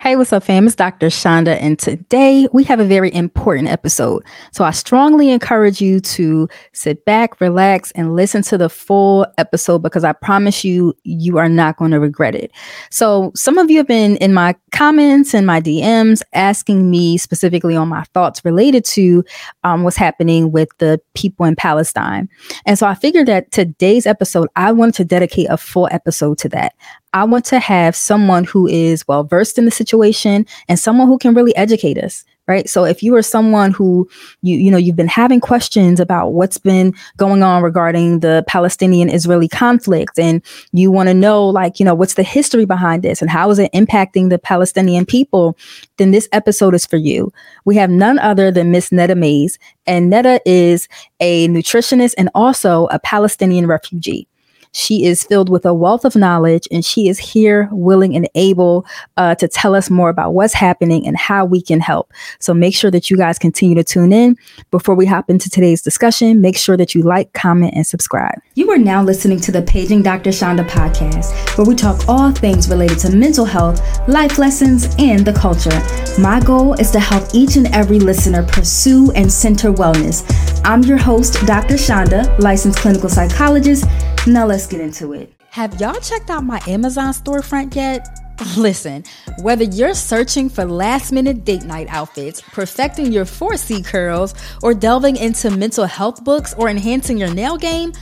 Hey, what's up, fam? It's Dr. Chanda, and today we have a very important episode. So I strongly encourage you to sit back, relax, and listen to the full episode because I promise you, you are not going to regret it. So some of you have been in my comments and my DMs asking me specifically on my thoughts related to um, what's happening with the people in Palestine. And so I figured that today's episode, I wanted to dedicate a full episode to that. I want to have someone who is well versed in the situation and someone who can really educate us right? So if you are someone who you you know you've been having questions about what's been going on regarding the Palestinian Israeli conflict and you want to know like you know what's the history behind this and how is it impacting the Palestinian people then this episode is for you. We have none other than Miss Nada Mays and Nada is a nutritionist and also a Palestinian refugee she is filled with a wealth of knowledge and she is here, willing and able uh, to tell us more about what's happening and how we can help. So make sure that you guys continue to tune in. Before we hop into today's discussion, make sure that you like, comment, and subscribe. You are now listening to the Paging Dr. Chanda podcast, where we talk all things related to mental health, life lessons, and the culture. My goal is to help each and every listener pursue and center wellness. I'm your host, Dr. Chanda, licensed clinical psychologist. Now let's get into it. Have y'all checked out my Amazon storefront yet? Listen, whether you're searching for last minute date night outfits, perfecting your 4C curls, or delving into mental health books or enhancing your nail game,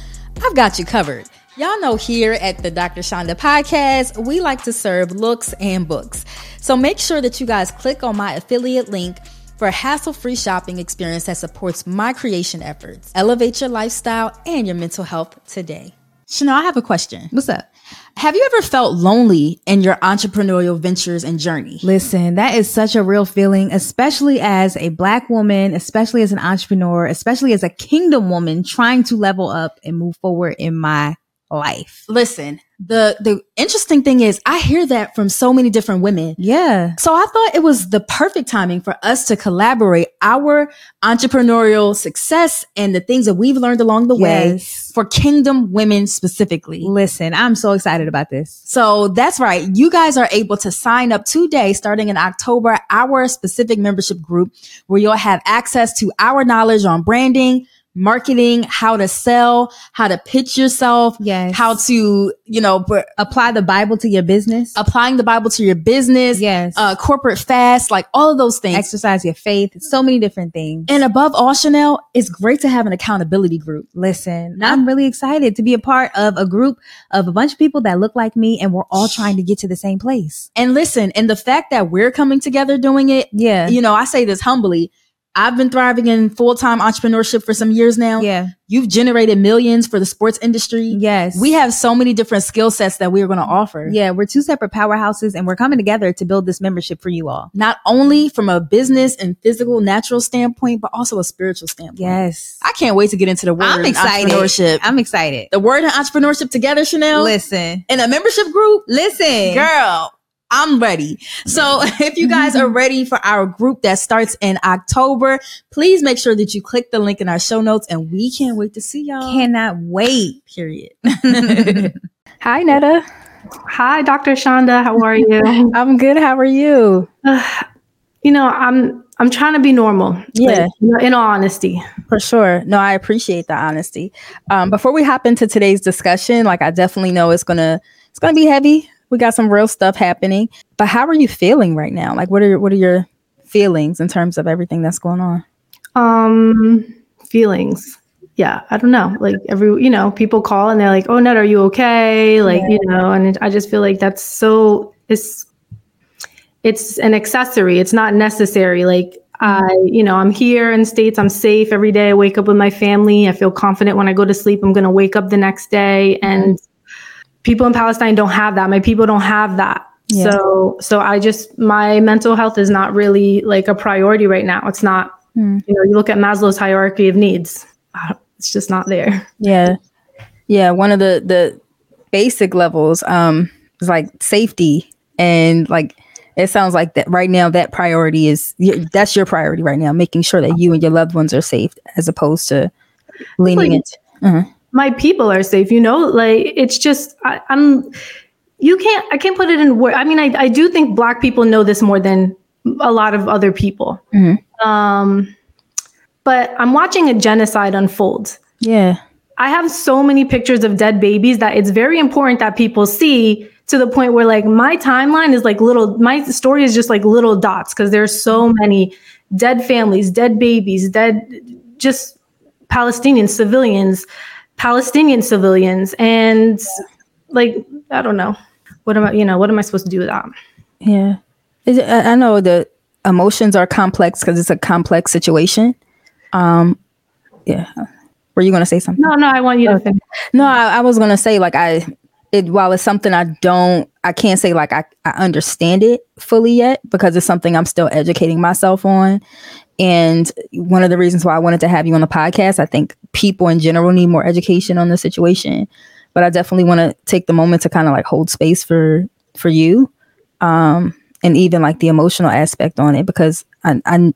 I've got you covered. Y'all know here at the Dr. Chanda podcast, we like to serve looks and books. So make sure that you guys click on my affiliate link for a hassle free shopping experience that supports my creation efforts. Elevate your lifestyle and your mental health today. Chanel, I have a question. What's up? Have you ever felt lonely in your entrepreneurial ventures and journey? Listen, that is such a real feeling, especially as a black woman, especially as an entrepreneur, especially as a kingdom woman trying to level up and move forward in my life. Listen, the the interesting thing is I hear that from so many different women. Yeah. So I thought it was the perfect timing for us to collaborate our entrepreneurial success and the things that we've learned along the way for kingdom women specifically. Listen, I'm so excited about this. So that's right. You guys are able to sign up today, starting in October, our specific membership group where you'll have access to our knowledge on branding, marketing, how to sell, how to pitch yourself, Yes. how to, you know, br- Apply the Bible to your business. applying the Bible to your business, Yes. uh, corporate fast, like all of those things. Exercise your faith. So many different things. and above all, Chanel, it's great to have an accountability group. Listen, I'm really excited to be a part of a group of a bunch of people that look like me and we're all trying to get to the same place. And listen, and the fact that we're coming together doing it, Yeah. you know, I say this humbly. I've been thriving in full time entrepreneurship for some years now. Yeah. You've generated millions for the sports industry. Yes. We have so many different skill sets that we're going to offer. Yeah, we're two separate powerhouses and we're coming together to build this membership for you all. Not only from a business and physical, natural standpoint, but also a spiritual standpoint. Yes. I can't wait to get into the word I'm excited. entrepreneurship. I'm excited. the word and entrepreneurship together, Chanel. Listen. In a membership group, Listen. girl. I'm ready. So mm-hmm. if you guys are mm-hmm. ready for our group that starts in October, please make sure that you click the link in our show notes and we can't wait to see y'all. Cannot wait. period. Hi, Nada. Hi, Dr. Chanda. How are you? I'm good. How are you? Uh, you know, I'm I'm trying to be normal. Yeah. Like, in all honesty. For sure. No, I appreciate the honesty. Um, before we hop into today's discussion, like I definitely know it's gonna it's gonna be heavy. We got some real stuff happening. But how are you feeling right now? Like what are what are your feelings in terms of everything that's going on? Um, feelings. Yeah, I don't know. Like every, you know, people call and they're like, "Oh, Ned, are you okay?" Like, you know, and it, I just feel like that's so it's it's an accessory. It's not necessary. Like I, you know, I'm here in states. I'm safe every day. I wake up with my family. I feel confident when I go to sleep. I'm going to wake up the next day. And people in Palestine don't have that. My people don't have that. Yeah. So, so I just my mental health is not really like a priority right now. It's not. Hmm. You know, you look at Maslow's hierarchy of needs. It's just not there. Yeah. Yeah. One of the the basic levels um is like safety and like it sounds like that right now that priority is that's your priority right now making sure that you and your loved ones are safe as opposed to leaning Like- into uh my people are safe you know? Like it's just I, i'm you can't i can't put it in word i mean I, I do think black people know this more than a lot of other people. Mhm. um but i'm watching a genocide unfold. Yeah. I have so many pictures of dead babies that it's very important that people see to the point where like my timeline is like little my story is just like little dots because there's so many dead families, dead babies, dead just Palestinian civilians, Palestinian civilians and like I don't know. What am I, you know, what am I supposed to do with that? yeah I, know the emotions are complex because it's a complex situation um yeah were you going to say something No, no, I want you to finish. No, I, I was gonna say like I it while it's something I don't I can't say like I, I understand it fully yet because it's something I'm still educating myself on. And one of the reasons why I wanted to have you on the podcast, I think people in general need more education on the situation. But I definitely want to take the moment to kind of like hold space for for you. Um and even like the emotional aspect on it because I I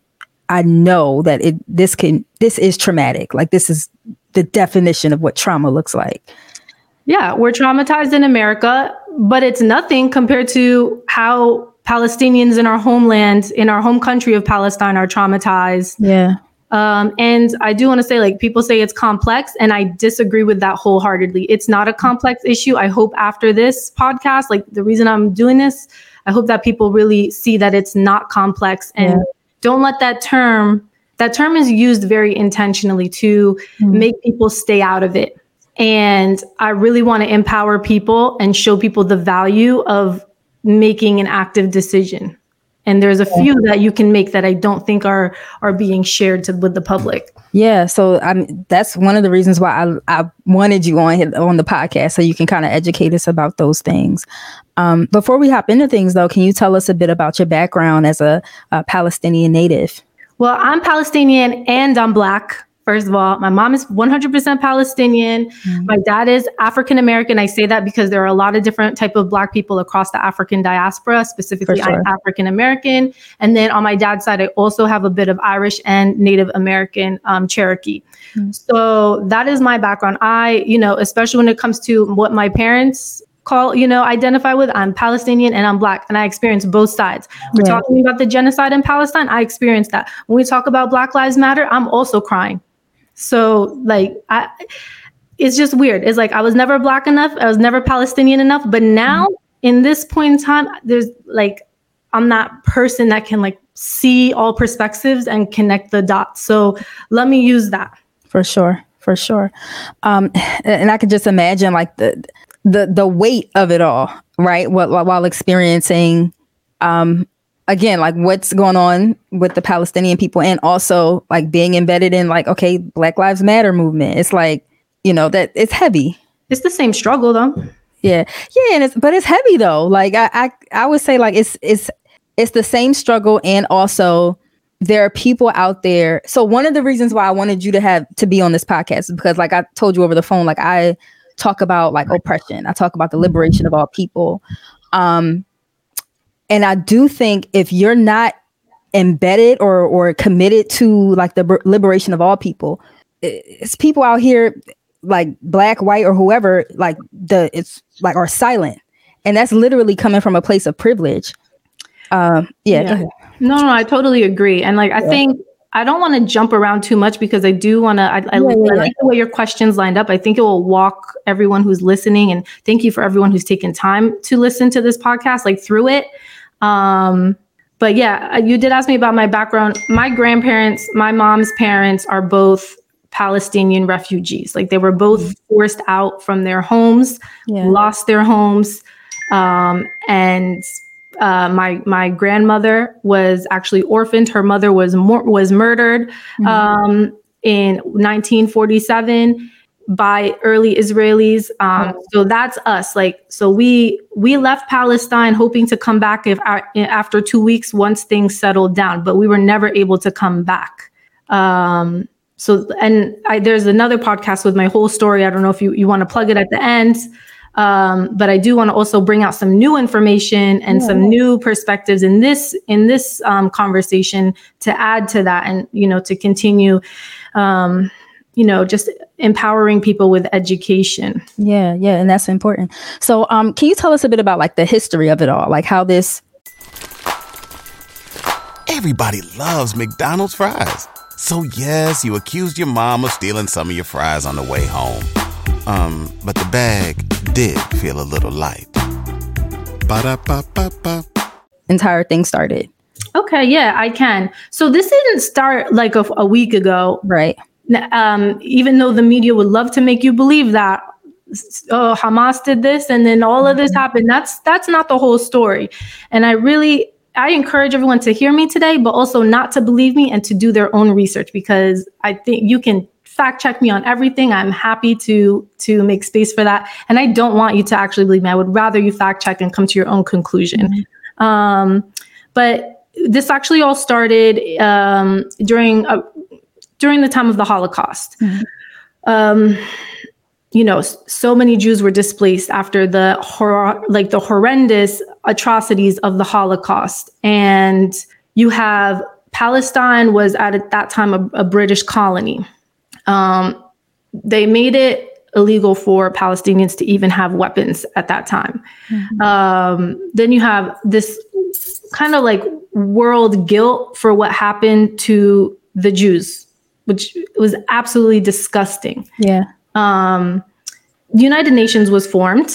I know that it this can this is traumatic. Like this is the definition of what trauma looks like. Yeah, we're traumatized in America, but it's nothing compared to how Palestinians in our homeland, in our home country of Palestine, are traumatized. Yeah. Um, and I do want to say, like, people say it's complex, and I disagree with that wholeheartedly. It's not a complex issue. I hope after this podcast, like, the reason I'm doing this, I hope that people really see that it's not complex and Yeah. don't let that term, that term is used very intentionally to Mm. make people stay out of it. And I really want to empower people and show people the value of making an active decision. And there's a few that you can make that I don't think are are being shared to with the public. Yeah. So I'm that's one of the reasons why I, I wanted you on on the podcast so you can kind of educate us about those things. Um, before we hop into things though, can you tell us a bit about your background as a, a Palestinian native? Well, I'm Palestinian and I'm black. First of all, my mom is 100% Palestinian. My dad is African American. I say that because there are a lot of different type of black people across the African diaspora. Specifically, sure. I'm African American. And then on my dad's side, I also have a bit of Irish and Native American um, Cherokee. So that is my background. I, you know, especially when it comes to what my parents call, you know, identify with, I'm Palestinian and I'm black, and I experience both sides. We're Yeah. talking about the genocide in Palestine. I experienced that. When we talk about Black Lives Matter, I'm also crying. So like I it's just weird. It's like I was never black enough, I was never Palestinian enough, but now in this point in time, there's like I'm that person that can like see all perspectives and connect the dots. So let me use that. For sure, for sure. Um, and I can just imagine like the the the weight of it all, right? While, while while experiencing, um, again, like what's going on with the Palestinian people, and also like being embedded in like okay, Black Lives Matter movement. It's like you know that it's heavy. It's the same struggle though. Yeah, yeah, and it's but it's heavy though. Like I, I, I would say like it's it's it's the same struggle, and also there are people out there. So one of the reasons why I wanted you to have to be on this podcast is because, like I told you over the phone, like I talk about like oppression. I talk about the liberation of all people, um, and I do think if you're not embedded or or committed to like the liberation of all people, it's people out here like black, white, or whoever, like the it's like are silent, and that's literally coming from a place of privilege. Um, yeah, Yeah. No, no, I totally agree. And like, I think I don't want to jump around too much because I do want to. I, I, Yeah, yeah, I like the way your questions lined up. I think it will walk everyone who's listening, and thank you for everyone who's taken time to listen to this podcast, like through it. Um, but yeah, uh, you did ask me about my background. My grandparents, my mom's parents, are both Palestinian refugees. Like they were both forced out from their homes Yeah. lost their homes um, and uh, my my grandmother was actually orphaned her mother was mor- was murdered um, in 1947 by early Israelis um, so that's us like so we we left Palestine hoping to come back if our, after two weeks once things settled down but we were never able to come back um, so and I, there's another podcast with my whole story. I don't know if you, you want to plug it at the end. Um, but I do want to also bring out some new information and Yeah. some new perspectives in this in this um, conversation to add to that, and you know, to continue, um, you know, just empowering people with education. Yeah, yeah, and that's important. So, um, can you tell us a bit about like the history of it all, like how this? Everybody loves McDonald's fries. So yes, you accused your mom of stealing some of your fries on the way home. Um, but the bag did feel a little light. Ba-da-ba-ba-ba. entire thing started, Okay, yeah, I can. So this didn't start like a, a week ago. right? Um, even though the media would love to make you believe that oh Hamas did this and then all of this happened. That's that's not the whole story. And I really I encourage everyone to hear me today, but also not to believe me and to do their own research because I think you can fact check me on everything. I'm happy to to make space for that. And I don't want you to actually believe me. I would rather you fact check and come to your own conclusion. Um, but this actually all started um, during uh, during the time of the Holocaust. Um, you know, so many Jews were displaced after the horror, like the horrendous atrocities of the Holocaust, and you have Palestine was at that time a, a British colony. Um, they made it illegal for Palestinians to even have weapons at that time. Um, then you have this kind of like world guilt for what happened to the Jews, which was absolutely disgusting. Yeah, Um, the United Nations was formed.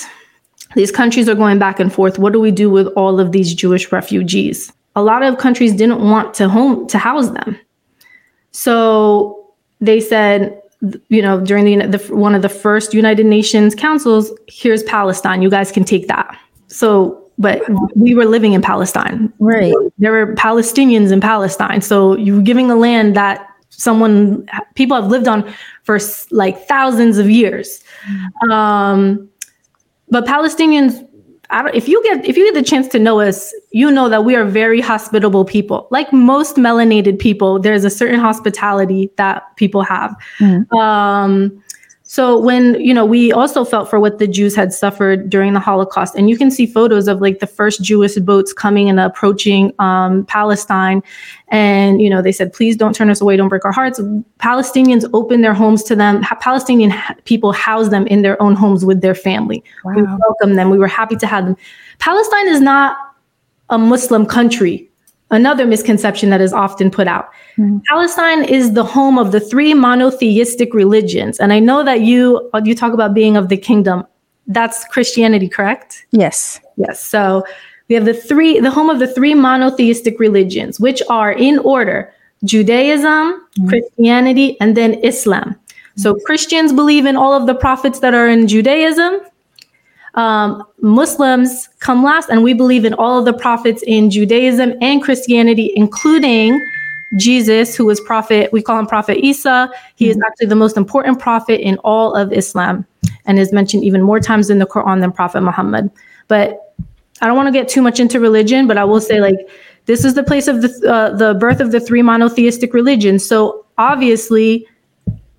These countries are going back and forth. What do we do with all of these Jewish refugees? A lot of countries didn't want to home to house them, so they said, you know, during the, the one of the first United Nations councils, here's Palestine. You guys can take that. So, but we were living in Palestine right. there were Palestinians in Palestine. So you were giving a land that someone people have lived on for like thousands of years. Um, but Palestinians, I don't, if you get if you get the chance to know us, you know that we are very hospitable people. Like most melanated people, there's a certain hospitality that people have. Um, so when you know, we also felt for what the Jews had suffered during the Holocaust, and you can see photos of like the first Jewish boats coming and approaching um, Palestine, and you know they said, "Please don't turn us away, don't break our hearts." Palestinians opened their homes to them. Ha- Palestinian ha- people housed them in their own homes with their family. We Wow. welcomed them. We were happy to have them. Palestine is not a Muslim country. Another misconception that is often put out. Mm-hmm. Palestine is the home of the three monotheistic religions. And I know that you you talk about being of the kingdom. That's Christianity, correct? Yes. Yes. So we have the three, the home of the three monotheistic religions, which are in order Judaism, mm-hmm. Christianity, and then Islam. So mm-hmm. Christians believe in all of the prophets that are in Judaism. Um, Muslims come last, and we believe in all of the prophets in Judaism and Christianity, including Jesus, who was prophet. We call him Prophet Isa. He is actually the most important prophet in all of Islam, and is mentioned even more times in the Quran than Prophet Muhammad. But I don't want to get too much into religion, but I will say like this is the place of the uh, the birth of the three monotheistic religions. So obviously,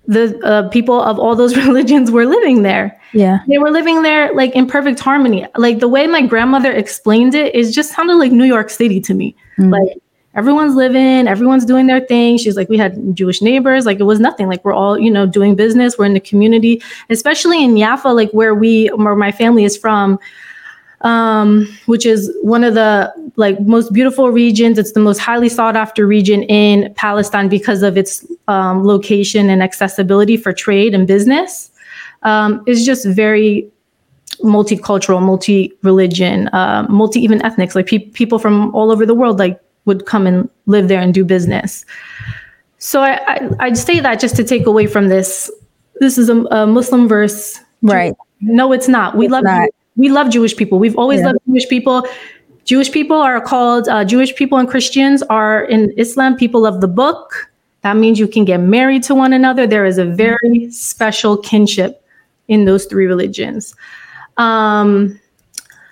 the uh, people of all those religions were living there. Yeah. They were living there like in perfect harmony. Like the way my grandmother explained it is just sounded like New York City to me. Like everyone's living, everyone's doing their thing. She's like, we had Jewish neighbors. Like it was nothing. Like we're all, you know, doing business. We're in the community, especially in Jaffa, like where we, where my family is from um, which is one of the like most beautiful regions. It's the most highly sought after region in Palestine because of its um, location and accessibility for trade and business. Um, it's just very multicultural, multi-religion, uh, multi even ethnics. Like pe- people from all over the world like would come and live there and do business. So I, I I'd say that just to take away from this, this is a, a Muslim verse. Right. No, it's not. We love not. We love Jewish people. We've always Yeah. loved Jewish people. Jewish people are called uh, Jewish people and Christians are in Islam people of the book. That means you can get married to one another. There is a very special kinship in those three religions. Um,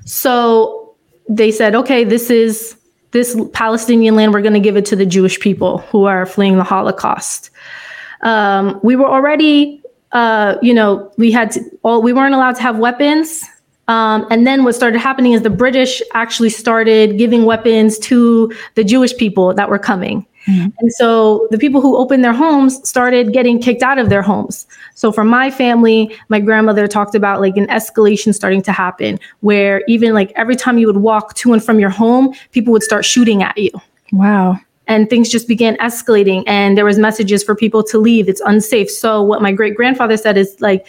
so they said, okay, this is this Palestinian land. We're going to give it to the Jewish people who are fleeing the Holocaust. Um, we were already, uh, you know, we had to, all we weren't allowed to have weapons Um, and then what started happening is the British actually started giving weapons to the Jewish people that were coming. Mm-hmm. And so the people who opened their homes started getting kicked out of their homes. So for my family, my grandmother talked about like an escalation starting to happen where even like every time you would walk to and from your home, people would start shooting at you. Wow. And things just began escalating and there was messages for people to leave. It's unsafe. So what my great grandfather said is like,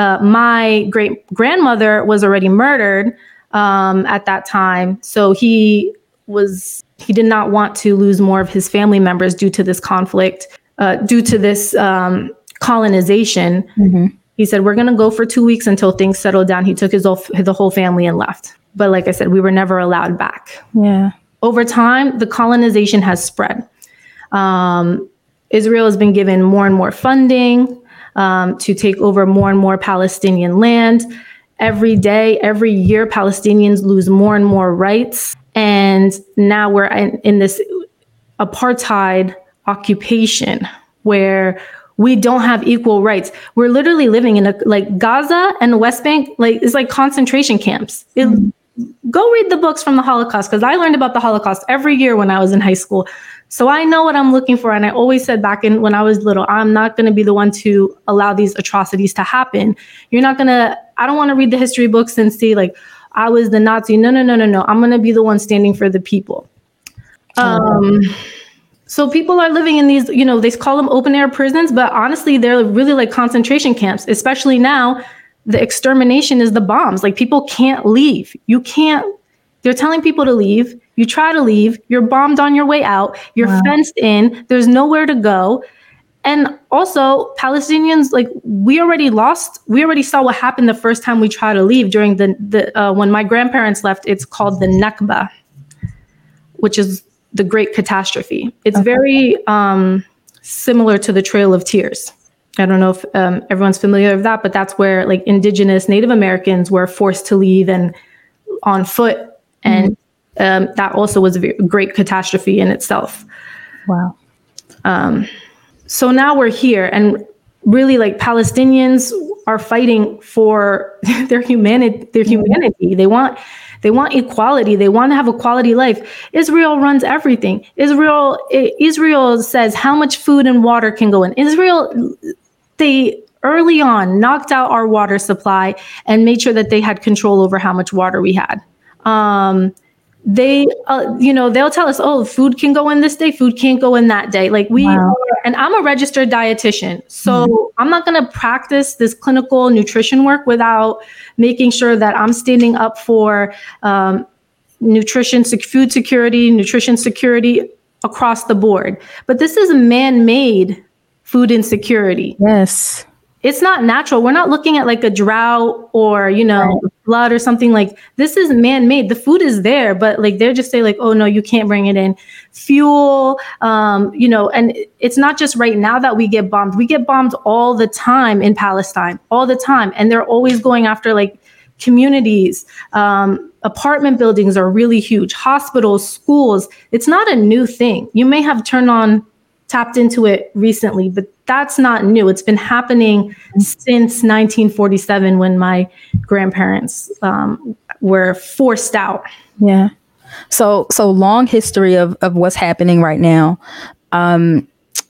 uh, my great grandmother was already murdered um, at that time. So he was he did not want to lose more of his family members due to this conflict, uh, due to this um, colonization. Mm-hmm. He said, "We're going to go for two weeks until things settle down." He took his whole, the whole family and left. But like I said, we were never allowed back. Yeah. Over time, the colonization has spread. Um, Israel has been given more and more funding um, to take over more and more Palestinian land. Every day, every year, Palestinians lose more and more rights. And now we're in, in this apartheid occupation where we don't have equal rights. We're literally living in a like Gaza and the West Bank, like it's like concentration camps. It, mm-hmm. Go read the books from the Holocaust because I learned about the Holocaust every year when I was in high school. So I know what I'm looking for. And I always said back in when I was little, I'm not going to be the one to allow these atrocities to happen. You're not going to, I don't want to read the history books and see like, I was the Nazi. No, no, no, no, no. I'm going to be the one standing for the people. Um, so people are living in these, you know, they call them open air prisons, but honestly, they're really like concentration camps, especially now. The extermination is the bombs. Like people can't leave. You can't, they're telling people to leave. You try to leave, you're bombed on your way out, you're wow. fenced in, there's nowhere to go. And also, Palestinians, like we already lost, we already saw what happened the first time we tried to leave during the, the uh, when my grandparents left. It's called the Nakba, which is the great catastrophe. It's okay. very um, similar to the Trail of Tears. I don't know if um, everyone's familiar with that, but that's where like indigenous Native Americans were forced to leave and on foot, and mm-hmm. um, that also was a great catastrophe in itself. Wow. Um, so now we're here and really like Palestinians are fighting for their humanity their humanity. They want they want equality. They want to have a quality life. Israel runs everything. Israel Israel says how much food and water can go in. Israel they early on knocked out our water supply and made sure that they had control over how much water we had. Um, they uh, you know they'll tell us oh food can go in this day food can't go in that day. Like we wow. and i'm a registered dietitian. So mm-hmm. i'm not going to practice this clinical nutrition work without making sure that i'm standing up for um, nutrition food security nutrition security across the board. But this is a man-made food insecurity. Yes it's not natural. We're not looking at like a drought or, you know, right. blood or something like this is man-made. The food is there, but like they're just say like, oh no, you can't bring it in. Fuel, um, you know, and it's not just right now that we get bombed. We get bombed all the time in Palestine, all the time. And they're always going after like communities. Um, apartment buildings are really huge, hospitals, schools. It's not a new thing. You may have turned on tapped into it recently, but that's not new. It's been happening since 1947 when my grandparents um, were forced out. Yeah. So so long history of of what's happening right now. Um,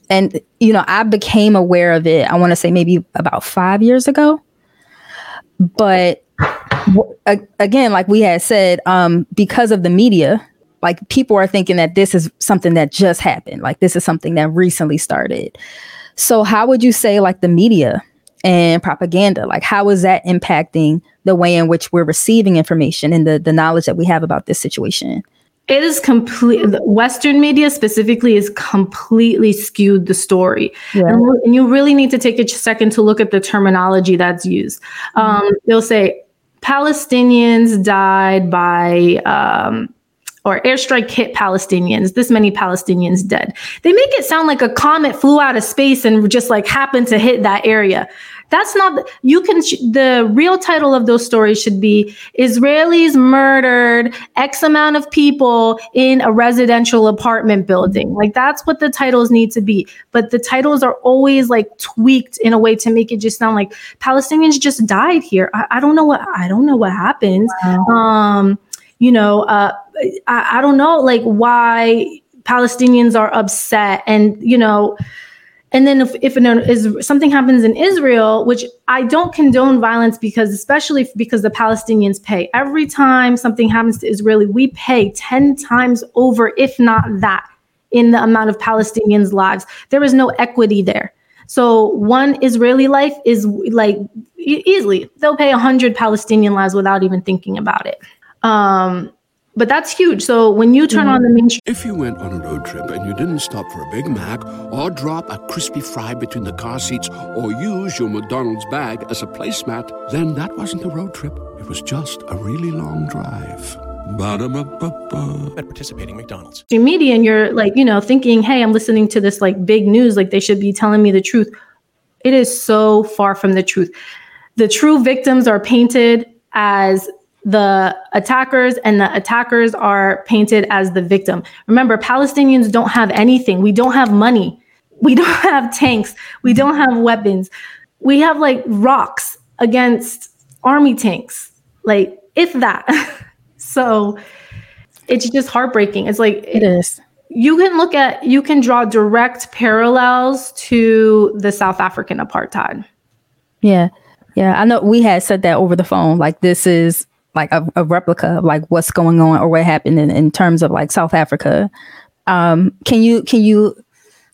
and you know, I became aware of it. I want to say maybe about five years ago. But again, like we had said, um, because of the media, like people are thinking that this is something that just happened like this is something that recently started so how would you say like the media and propaganda like how is that impacting the way in which we're receiving information and the, the knowledge that we have about this situation? It is complete western media specifically is completely skewed the story. Yeah. and, and, you really need to take a second to look at the terminology that's used. Um, they'll say palestinians died by um, or airstrike hit Palestinians, this many Palestinians dead. They make it sound like a comet flew out of space and just like happened to hit that area. That's not, you can, the real title of those stories should be Israelis murdered X amount of people in a residential apartment building. Like that's what the titles need to be. But the titles are always like tweaked in a way to make it just sound like Palestinians just died here. I, I don't know what, I don't know what happened. Wow. Um, you know, uh, I, I don't know like why Palestinians are upset and, you know, and then if, if an, is, something happens in Israel, which I don't condone violence because, especially because the Palestinians pay. Every time something happens to Israeli, we pay 10 times over, if not that, in the amount of Palestinians' lives. There is no equity there. So one Israeli life is like easily, they'll pay 100 Palestinian lives without even thinking about it. Um, but that's huge. So when you turn mm-hmm. on the main. If you went on a road trip and you didn't stop for a Big Mac or drop a crispy fry between the car seats or use your McDonald's bag as a placemat, then that wasn't a road trip. It was just a really long drive. Ba-da-ba-ba-ba. At participating McDonald's. Media, and you're like, you know, thinking, hey, I'm listening to this like big news, like they should be telling me the truth. It is so far from the truth. The true victims are painted as the attackers and the attackers are painted as the victim. Remember, Palestinians don't have anything. We don't have money. We don't have tanks. We don't have weapons. We have like rocks against army tanks, like if that. so it's just heartbreaking. It's like it is. You can look at, you can draw direct parallels to the South African apartheid. Yeah. Yeah. I know we had said that over the phone. Like, this is like a, a, replica of like what's going on or what happened in, in terms of like South Africa. Um, can you can you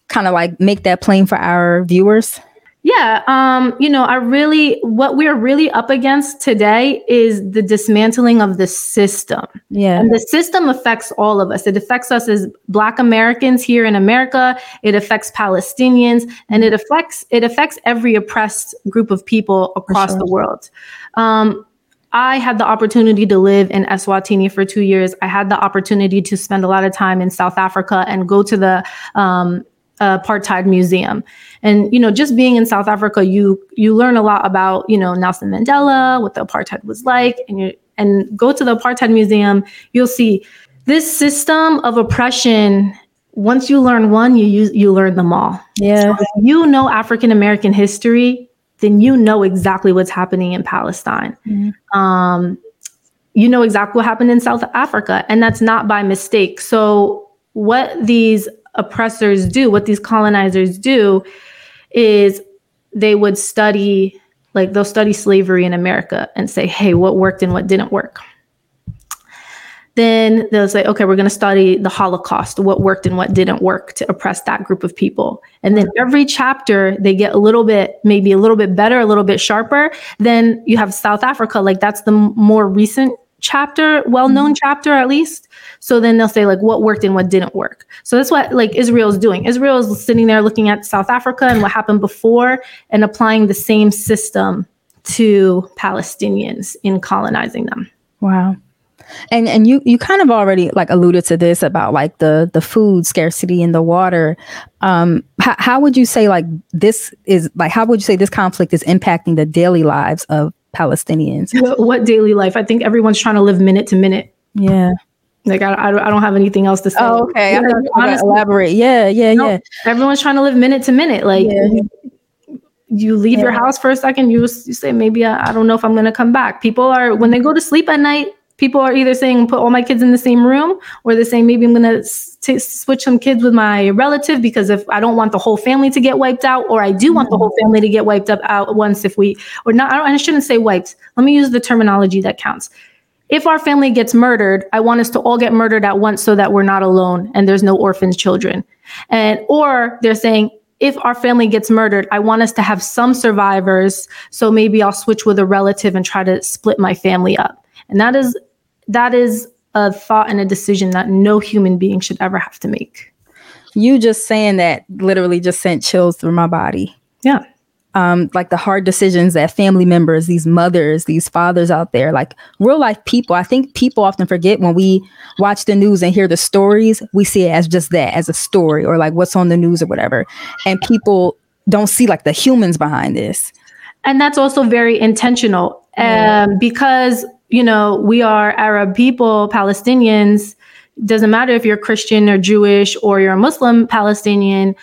kind of like make that plain for our viewers? Yeah, um, you know, I really what we're really up against today is the dismantling of the system. Yeah. And the system affects all of us. It affects us as black Americans here in America, it affects Palestinians, and it affects it affects every oppressed group of people across sure. the world. Um, I had the opportunity to live in Eswatini for two years. I had the opportunity to spend a lot of time in South Africa and go to the um, apartheid museum. And you know, just being in South Africa, you you learn a lot about you know Nelson Mandela, what the apartheid was like, and you and go to the apartheid museum. You'll see this system of oppression. Once you learn one, you use you learn them all. Yeah, so you know African American history then you know exactly what's happening in Palestine. Mm-hmm. Um, you know exactly what happened in South Africa, and that's not by mistake. So, what these oppressors do, what these colonizers do, is they would study, like, they'll study slavery in America and say, hey, what worked and what didn't work. Then they'll say, okay, we're going to study the Holocaust, what worked and what didn't work to oppress that group of people. And then every chapter, they get a little bit, maybe a little bit better, a little bit sharper. Then you have South Africa, like that's the more recent chapter, well known mm-hmm. chapter at least. So then they'll say, like, what worked and what didn't work. So that's what like Israel's doing. Israel is sitting there looking at South Africa and what happened before and applying the same system to Palestinians in colonizing them. Wow. And and you you kind of already like alluded to this about like the the food scarcity and the water. Um, how, how would you say like this is like how would you say this conflict is impacting the daily lives of Palestinians? What, what daily life? I think everyone's trying to live minute to minute. Yeah. Like I, I, don't have anything else to say. Oh, okay. Yeah, honestly, elaborate. Yeah, yeah, no, yeah. Everyone's trying to live minute to minute. Like yeah. you leave yeah. your house for a second, you you say maybe I, I don't know if I'm gonna come back. People are when they go to sleep at night, people are either saying put all my kids in the same room or they're saying maybe i'm going to switch some kids with my relative because if i don't want the whole family to get wiped out or i do want the whole family to get wiped up out once if we or not i, I shouldn't say wiped let me use the terminology that counts if our family gets murdered i want us to all get murdered at once so that we're not alone and there's no orphan children and or they're saying if our family gets murdered, I want us to have some survivors. So maybe I'll switch with a relative and try to split my family up. And that is that is a thought and a decision that no human being should ever have to make. You just saying that literally just sent chills through my body. Yeah. um, like the hard decisions that family members, these mothers, these fathers out there, like real life people. I think people often forget when we watch the news and hear the stories, we see it as just that, as a story or like what's on the news or whatever. And people don't see like the humans behind this. And that's also very intentional um, because, you know, we are Arab people, Palestinians. Doesn't matter if you're Christian or Jewish or you're a Muslim Palestinian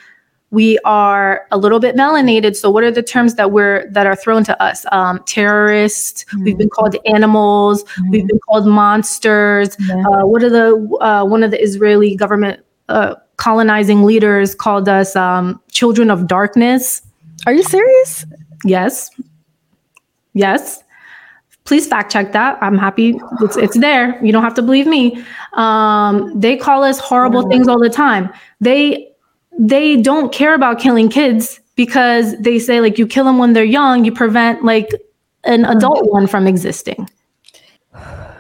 we are a little bit melanated. So what are the terms that we're that are thrown to us? Um, terrorists. Mm-hmm. we've been called animals. Mm-hmm. we've been called monsters. Yeah. uh, what are the uh, one of the israeli government uh, colonizing leaders called us um, children of darkness? Are you serious? Yes. Yes please fact check that i'm happy it's, it's there you don't have to believe me um, they call us horrible things all the time they they don't care about killing kids because they say like you kill them when they're young, you prevent like an adult one from existing.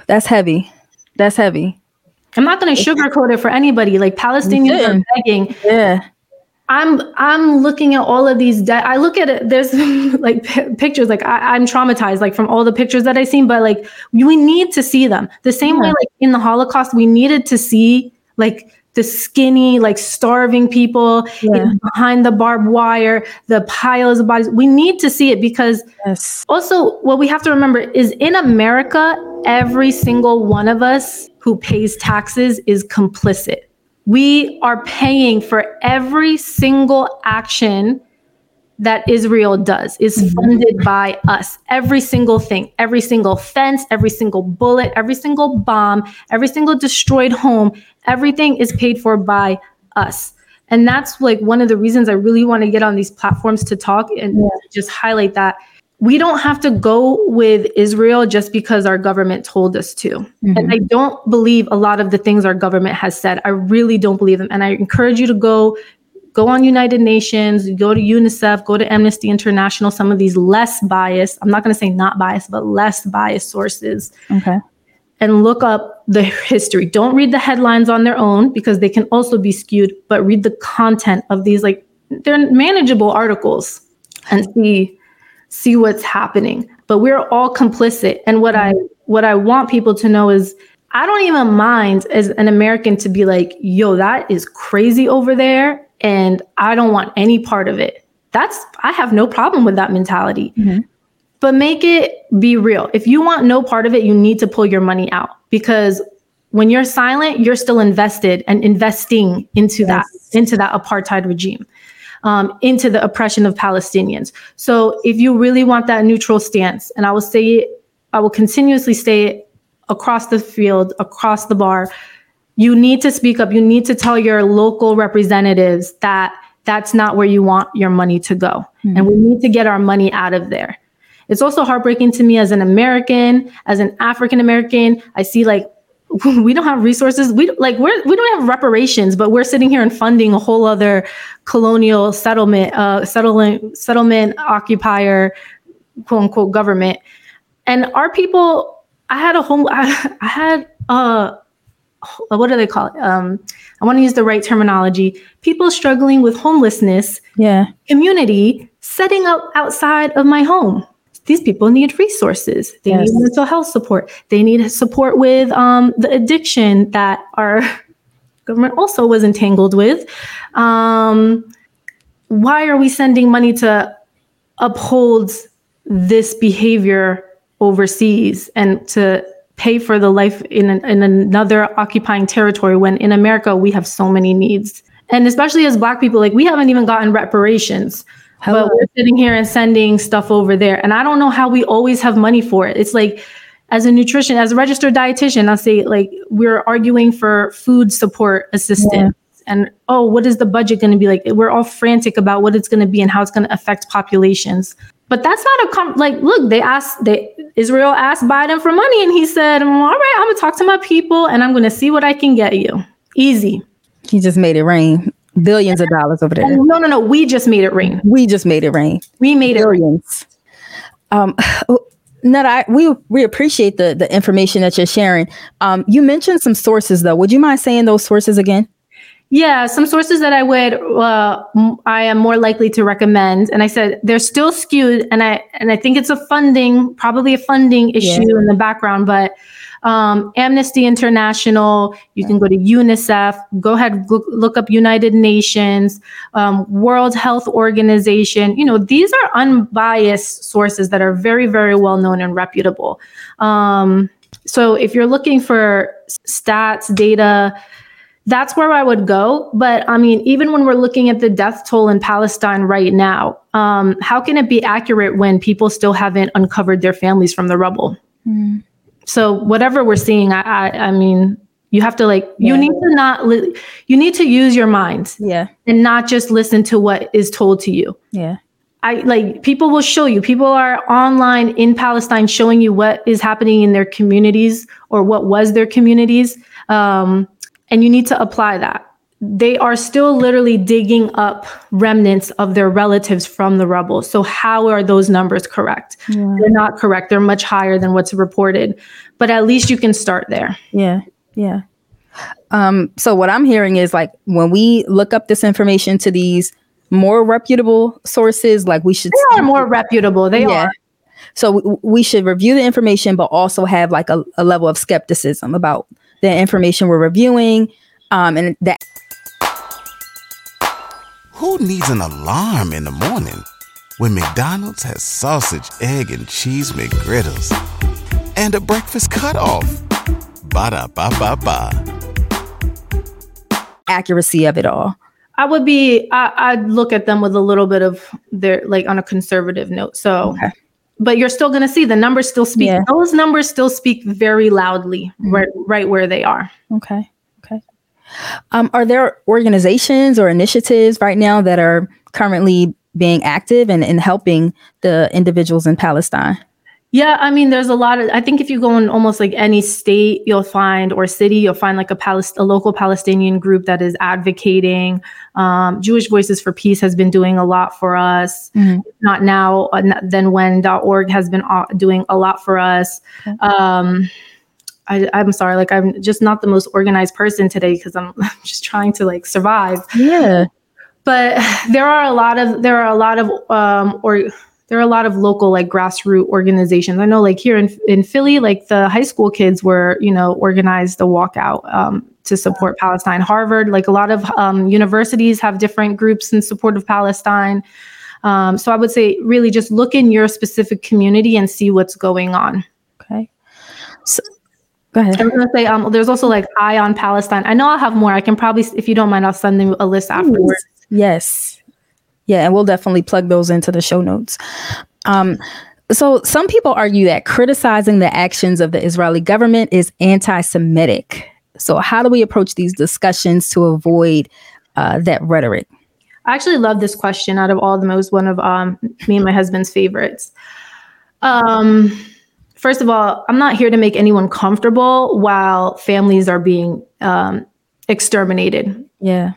That's heavy. That's heavy. I'm not going to sugarcoat it for anybody. Like Palestinians yeah. are begging. Yeah. I'm I'm looking at all of these. De- I look at it. There's like p- pictures. Like I, am traumatized, like from all the pictures that I've seen. But like we need to see them the same yeah. way. Like in the Holocaust, we needed to see like the skinny, like starving people yeah. behind the barbed wire, the piles of bodies. We need to see it because yes. also what we have to remember is in America, every single one of us who pays taxes is complicit. We are paying for every single action that Israel does is mm-hmm. funded by us. Every single thing, every single fence, every single bullet, every single bomb, every single destroyed home, everything is paid for by us. And that's like one of the reasons I really want to get on these platforms to talk and yeah. just highlight that we don't have to go with Israel just because our government told us to. Mm-hmm. And I don't believe a lot of the things our government has said. I really don't believe them. And I encourage you to go go on United Nations, go to UNICEF, go to Amnesty International, some of these less biased, I'm not going to say not biased, but less biased sources. Okay. And look up the history. Don't read the headlines on their own because they can also be skewed, but read the content of these like they're manageable articles and see see what's happening. But we're all complicit. And what I what I want people to know is I don't even mind as an American to be like, yo, that is crazy over there and I don't want any part of it. That's, I have no problem with that mentality. Mm-hmm. But make it be real. If you want no part of it, you need to pull your money out because when you're silent, you're still invested and investing into yes. that, into that apartheid regime. Um, into the oppression of Palestinians. So if you really want that neutral stance, and I will say it, I will continuously say it across the field, across the bar, you need to speak up. You need to tell your local representatives that that's not where you want your money to go. Mm-hmm. And we need to get our money out of there. It's also heartbreaking to me as an American, as an African American. I see like we don't have resources. We like we're we don't have reparations, but we're sitting here and funding a whole other colonial settlement, uh, settlement, settlement occupier, quote unquote government. And our people, I had a home, I, I had uh what do they call it? Um, I want to use the right terminology. People struggling with homelessness, yeah, community setting up outside of my home. These people need resources. They yes. need mental health support. They need support with um, the addiction that our government also was entangled with. Um, why are we sending money to uphold this behavior overseas and to pay for the life in, an, in another occupying territory when in America we have so many needs. And especially as Black people, like we haven't even gotten reparations. Hello. But we're sitting here and sending stuff over there. And I don't know how we always have money for it. It's like, as a nutrition, as a registered dietitian, I'll say like we're arguing for food support assistance. Yeah. And oh, what is the budget going to be like? We're all frantic about what it's going to be and how it's going to affect populations. But that's not a com- like. Look, they asked they Israel asked Biden for money, and he said, "All right, I'm gonna talk to my people, and I'm gonna see what I can get you. Easy." He just made it rain billions of dollars over there. No, no, no. We just made it rain. We just made it rain. We made billions. it billions. Um, Nut, I we we appreciate the the information that you're sharing. Um, you mentioned some sources though. Would you mind saying those sources again? Yeah, some sources that I would uh, I am more likely to recommend, and I said they're still skewed, and I and I think it's a funding, probably a funding issue Yeah. in the background, but. Um, Amnesty International, you can go to UNICEF, go ahead, look, look up United Nations, um, World Health Organization. You know, these are unbiased sources that are very, very well known and reputable. Um, so if you're looking for stats, data, that's where I would go. But I mean, even when we're looking at the death toll in Palestine right now, um, how can it be accurate when people still haven't uncovered their families from the rubble? So whatever we're seeing, I, I, I mean, you have to like, you need to not, li- you need to use your mind Yeah. and not just listen to what is told to you. Yeah. I like people will show you. People are online in Palestine showing you what is happening in their communities or what was their communities, um, and you need to apply that. They are still literally digging up remnants of their relatives from the rubble. So how are those numbers correct? They're not correct. They're much higher than what's reported, but at least you can start there. Yeah. Yeah. Um, so what I'm hearing is like when we look up this information to these more reputable sources, like we should They are more reputable. They Yeah. are. So w- we should review the information, but also have like a, a level of skepticism about the information we're reviewing. Um, and that Who needs an alarm in the morning when McDonald's has sausage, egg, and cheese McGriddles and a breakfast cutoff? Ba da ba ba ba. accuracy of it all. I would be, I, I'd look at them with a little bit of their, like on a conservative note. So, Okay. but you're still going to see the numbers still speak. Yeah. Those numbers still speak very loudly, mm-hmm. right, right where they are. Okay. Um, are there organizations or initiatives right now that are currently being active and, and helping the individuals in Palestine? Yeah, I mean, there's a lot of. I think if you go in almost like any state, you'll find or city, you'll find like a Palest- a local Palestinian group that is advocating. Um, Jewish Voices for Peace has been doing a lot for us. Mhm. Not now, uh, then when.org has been uh, doing a lot for us. Um, I, I'm sorry, like I'm just not the most organized person today because I'm just trying to like survive Yeah. but there are a lot of there are a lot of um or there are a lot of local like grassroots organizations. I know like here in in Philly, like the high school kids were you know organized a walkout um, to support Palestine. Harvard, like a lot of um, universities have different groups in support of Palestine. Um, so I would say really just look in your specific community and see what's going on. Okay. So, go ahead. I was gonna say um, there's also like Eye on Palestine. I know I'll have more. I can probably if you don't mind, I'll send them a list afterwards. Yes. Yeah, and we'll definitely plug those into the show notes. Um, so some people argue that criticizing the actions of the Israeli government is anti-Semitic. So how do we approach these discussions to avoid uh, that rhetoric? I actually love this question out of all of them. It was one of um, me and my husband's favorites. Um, first of all, I'm not here to make anyone comfortable while families are being um, exterminated. Yeah.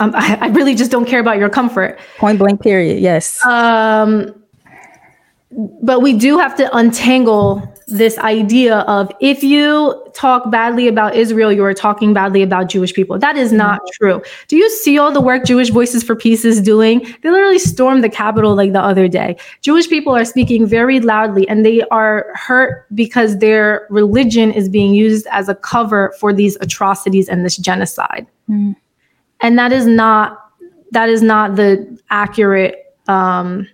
Um, I, I really just don't care about your comfort. Point blank. Period. Yes. Um, but we do have to untangle this idea of if you talk badly about Israel, you are talking badly about Jewish people. That is not true. Do you see all the work Jewish Voices for Peace is doing? They literally stormed the Capitol like the other day. Jewish people are speaking very loudly and they are hurt because their religion is being used as a cover for these atrocities and this genocide. Mm. And that is not that is not the accurate um,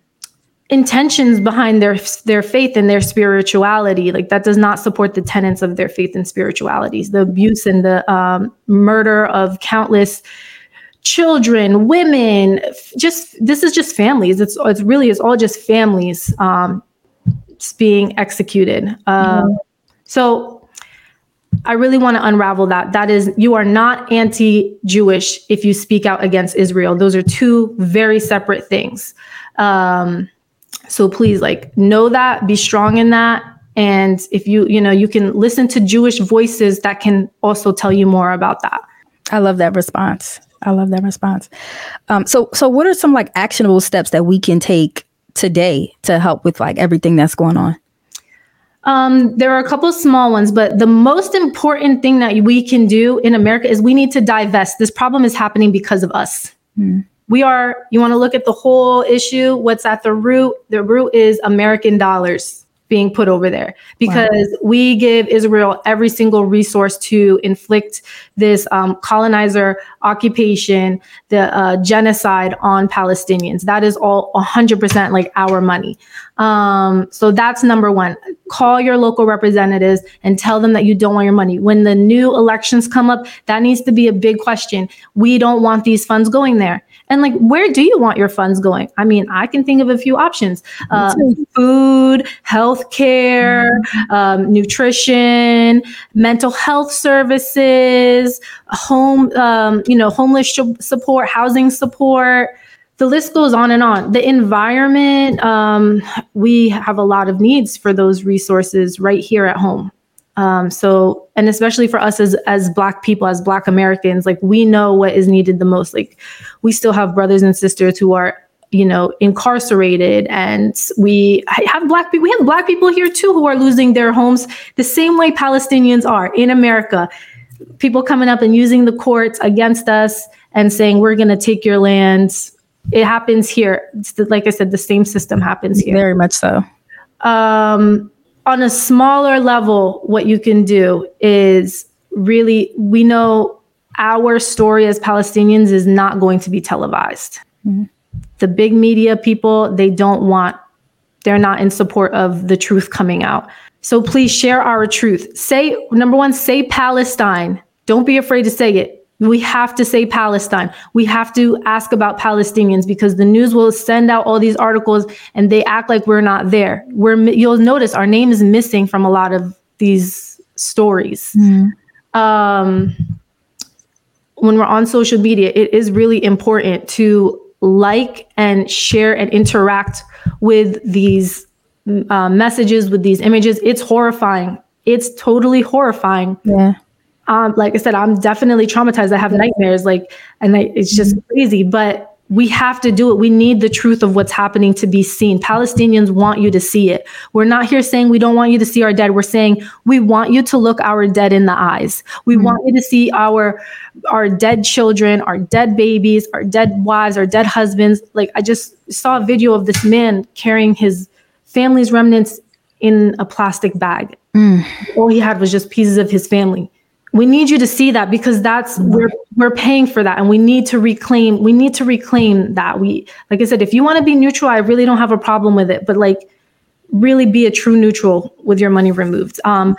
intentions behind their their faith and their spirituality like that does not support the tenets of their faith and spiritualities the abuse and the um, murder of countless children women just this is just families it's it's really it's all just families um being executed um so I really want to unravel that. That is, you are not anti Jewish if you speak out against Israel. Those are two very separate things. Um, so please, like, know that, be strong in that. And if you, you know, you can listen to Jewish voices that can also tell you more about that. I love that response. I love that response. Um, so, so what are some like actionable steps that we can take today to help with like everything that's going on? Um, there are a couple of small ones, but the most important thing that we can do in America is we need to divest. This problem is happening because of us. We are, you want to look at the whole issue, what's at the root? The root is American dollars being put over there because we give Israel every single resource to inflict this um, colonizer occupation, the uh, genocide on Palestinians. That is all 100% like our money. Um, so that's number one. Call your local representatives and tell them that you don't want your money. When the new elections come up, that needs to be a big question. We don't want these funds going there. And like, where do you want your funds going? I mean, I can think of a few options: uh, food, healthcare, um, nutrition, mental health services, home, um, you know, homeless sh- support, housing support. The list goes on and on. The environment, um, we have a lot of needs for those resources right here at home. Um, so, and especially for us as as Black people, as Black Americans, like we know what is needed the most. Like, we still have brothers and sisters who are, you know, incarcerated, and we have Black people. We have Black people here too who are losing their homes the same way Palestinians are in America. People coming up and using the courts against us and saying we're going to take your land. It happens here. The- like I said, the same system happens here Very much so. um, on a smaller level, what you can do is really, we know our story as Palestinians is not going to be televised. The big media people, they don't want, they're not in support of the truth coming out. So please share our truth. Say, number one, say Palestine. Don't be afraid to say it. We have to say Palestine. We have to ask about Palestinians because the news will send out all these articles and they act like we're not there. We're you'll notice our name is missing from a lot of these stories. Um, when we're on social media, it is really important to like and share and interact with these uh, messages, with these images. It's horrifying. It's totally horrifying Yeah. Um, like I said, I'm definitely traumatized. I have nightmares, like, and I, it's just mm-hmm. crazy. But we have to do it. We need the truth of what's happening to be seen. Palestinians want you to see it. We're not here saying we don't want you to see our dead. We're saying we want you to look our dead in the eyes. We mm-hmm. want you to see our our dead children, our dead babies, our dead wives, our dead husbands. Like I just saw a video of this man carrying his family's remnants in a plastic bag mm. all he had was just pieces of his family. We need you to see that because that's we're we're paying for that and we need to reclaim we need to reclaim that. We like I said if you want to be neutral I really don't have a problem with it but like really be a true neutral with your money removed. Um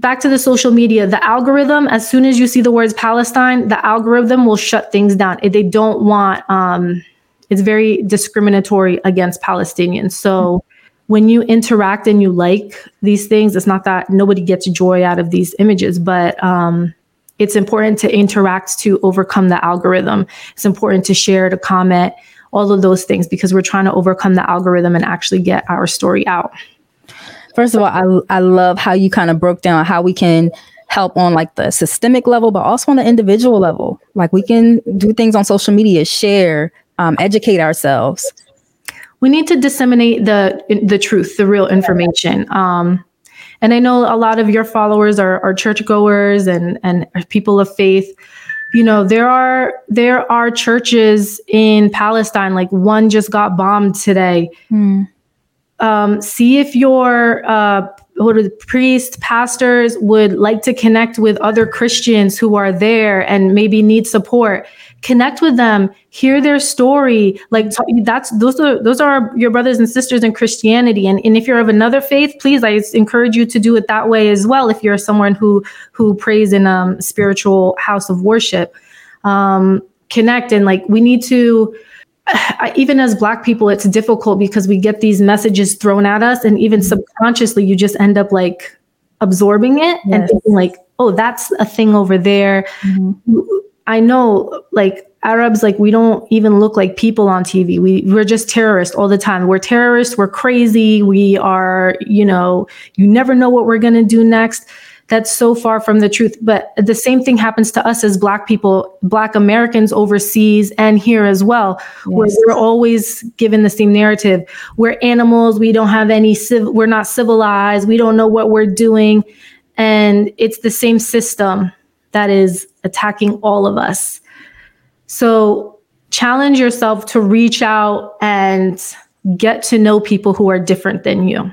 back to the social media the algorithm as soon as you see the words Palestine the algorithm will shut things down. They don't want um it's very discriminatory against Palestinians. So when you interact and you like these things, it's not that nobody gets joy out of these images, but um, it's important to interact to overcome the algorithm. It's important to share, to comment, all of those things because we're trying to overcome the algorithm and actually get our story out. First of all, I I love how you kind of broke down how we can help on like the systemic level, but also on the individual level. Like we can do things on social media, share, um, educate ourselves. We need to disseminate the the truth, the real information. Um, and I know a lot of your followers are, are churchgoers and and people of faith. You know, there are there are churches in Palestine. Like one just got bombed today. Um, see if your uh, what are the priests, pastors would like to connect with other Christians who are there and maybe need support. Connect with them, hear their story. Like that's those are those are your brothers and sisters in Christianity. And, and if you're of another faith, please, I encourage you to do it that way as well. If you're someone who who prays in a um, spiritual house of worship, um, connect and like we need to even as black people it's difficult because we get these messages thrown at us and even subconsciously you just end up like absorbing it and thinking like oh that's a thing over there i know like arabs like we don't even look like people on tv we we're just terrorists all the time we're terrorists we're crazy we are you know you never know what we're going to do next that's so far from the truth. But the same thing happens to us as Black people, Black Americans overseas and here as well, yes. where we're always given the same narrative. We're animals. We don't have any, civ- we're not civilized. We don't know what we're doing. And it's the same system that is attacking all of us. So challenge yourself to reach out and get to know people who are different than you.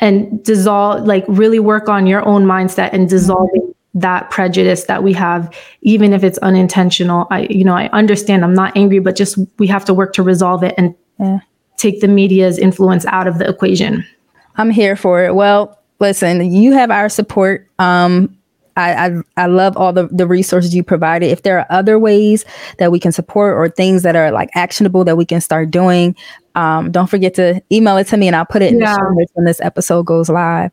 And dissolve like really work on your own mindset and dissolving that prejudice that we have even if it's unintentional. I you know i understand i'm not angry but just we have to work to resolve it and yeah. take the media's influence out of the equation. I'm here for it. Well listen you have our support. Um I, I, I love all the, the resources you provided. If there are other ways that we can support or things that are like actionable that we can start doing, um, don't forget to email it to me and I'll put it in yeah. the show notes when this episode goes live.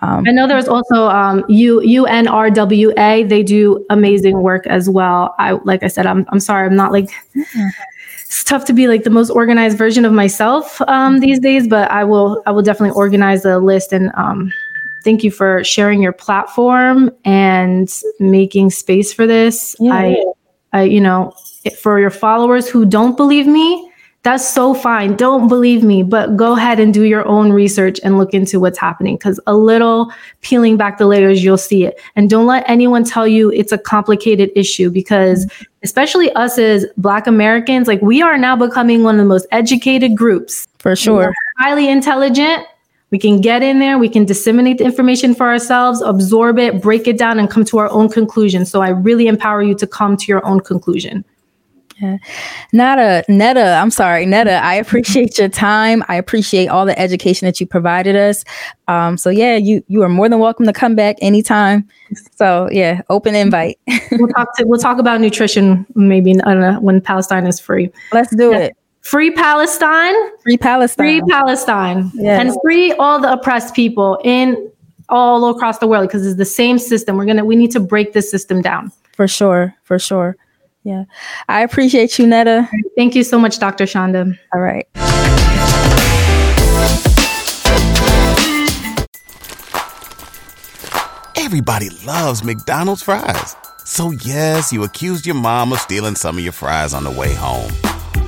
Um, I know there's also um, U, UNRWA. They do amazing work as well. I like I said, I'm I'm sorry, I'm not like it's tough to be like the most organized version of myself um, these days, but I will I will definitely organize a list and um, thank you for sharing your platform and making space for this. Yeah. I, I, you know, for your followers who don't believe me, that's so fine. Don't believe me, but go ahead and do your own research and look into what's happening because a little peeling back the layers, you'll see it. And don't let anyone tell you it's a complicated issue because, mm-hmm. especially us as Black Americans, like we are now becoming one of the most educated groups. For sure. Highly intelligent, we can get in there, we can disseminate the information for ourselves, absorb it, break it down, and come to our own conclusion. So I really empower you to come to your own conclusion. Yeah. Nada, Netta, I'm sorry, Netta, I appreciate your time. I appreciate all the education that you provided us. Um, so yeah, you you are more than welcome to come back anytime. So yeah, open invite. we'll talk to, we'll talk about nutrition maybe I don't know when Palestine is free. Let's do yeah. it. Free Palestine. Free Palestine. Free Palestine. Yes. And free all the oppressed people in all across the world because it's the same system. We're gonna we need to break this system down. For sure. For sure. Yeah. I appreciate you, Netta. Thank you so much, Dr. Chanda. All right. Everybody loves McDonald's fries. So yes, you accused your mom of stealing some of your fries on the way home.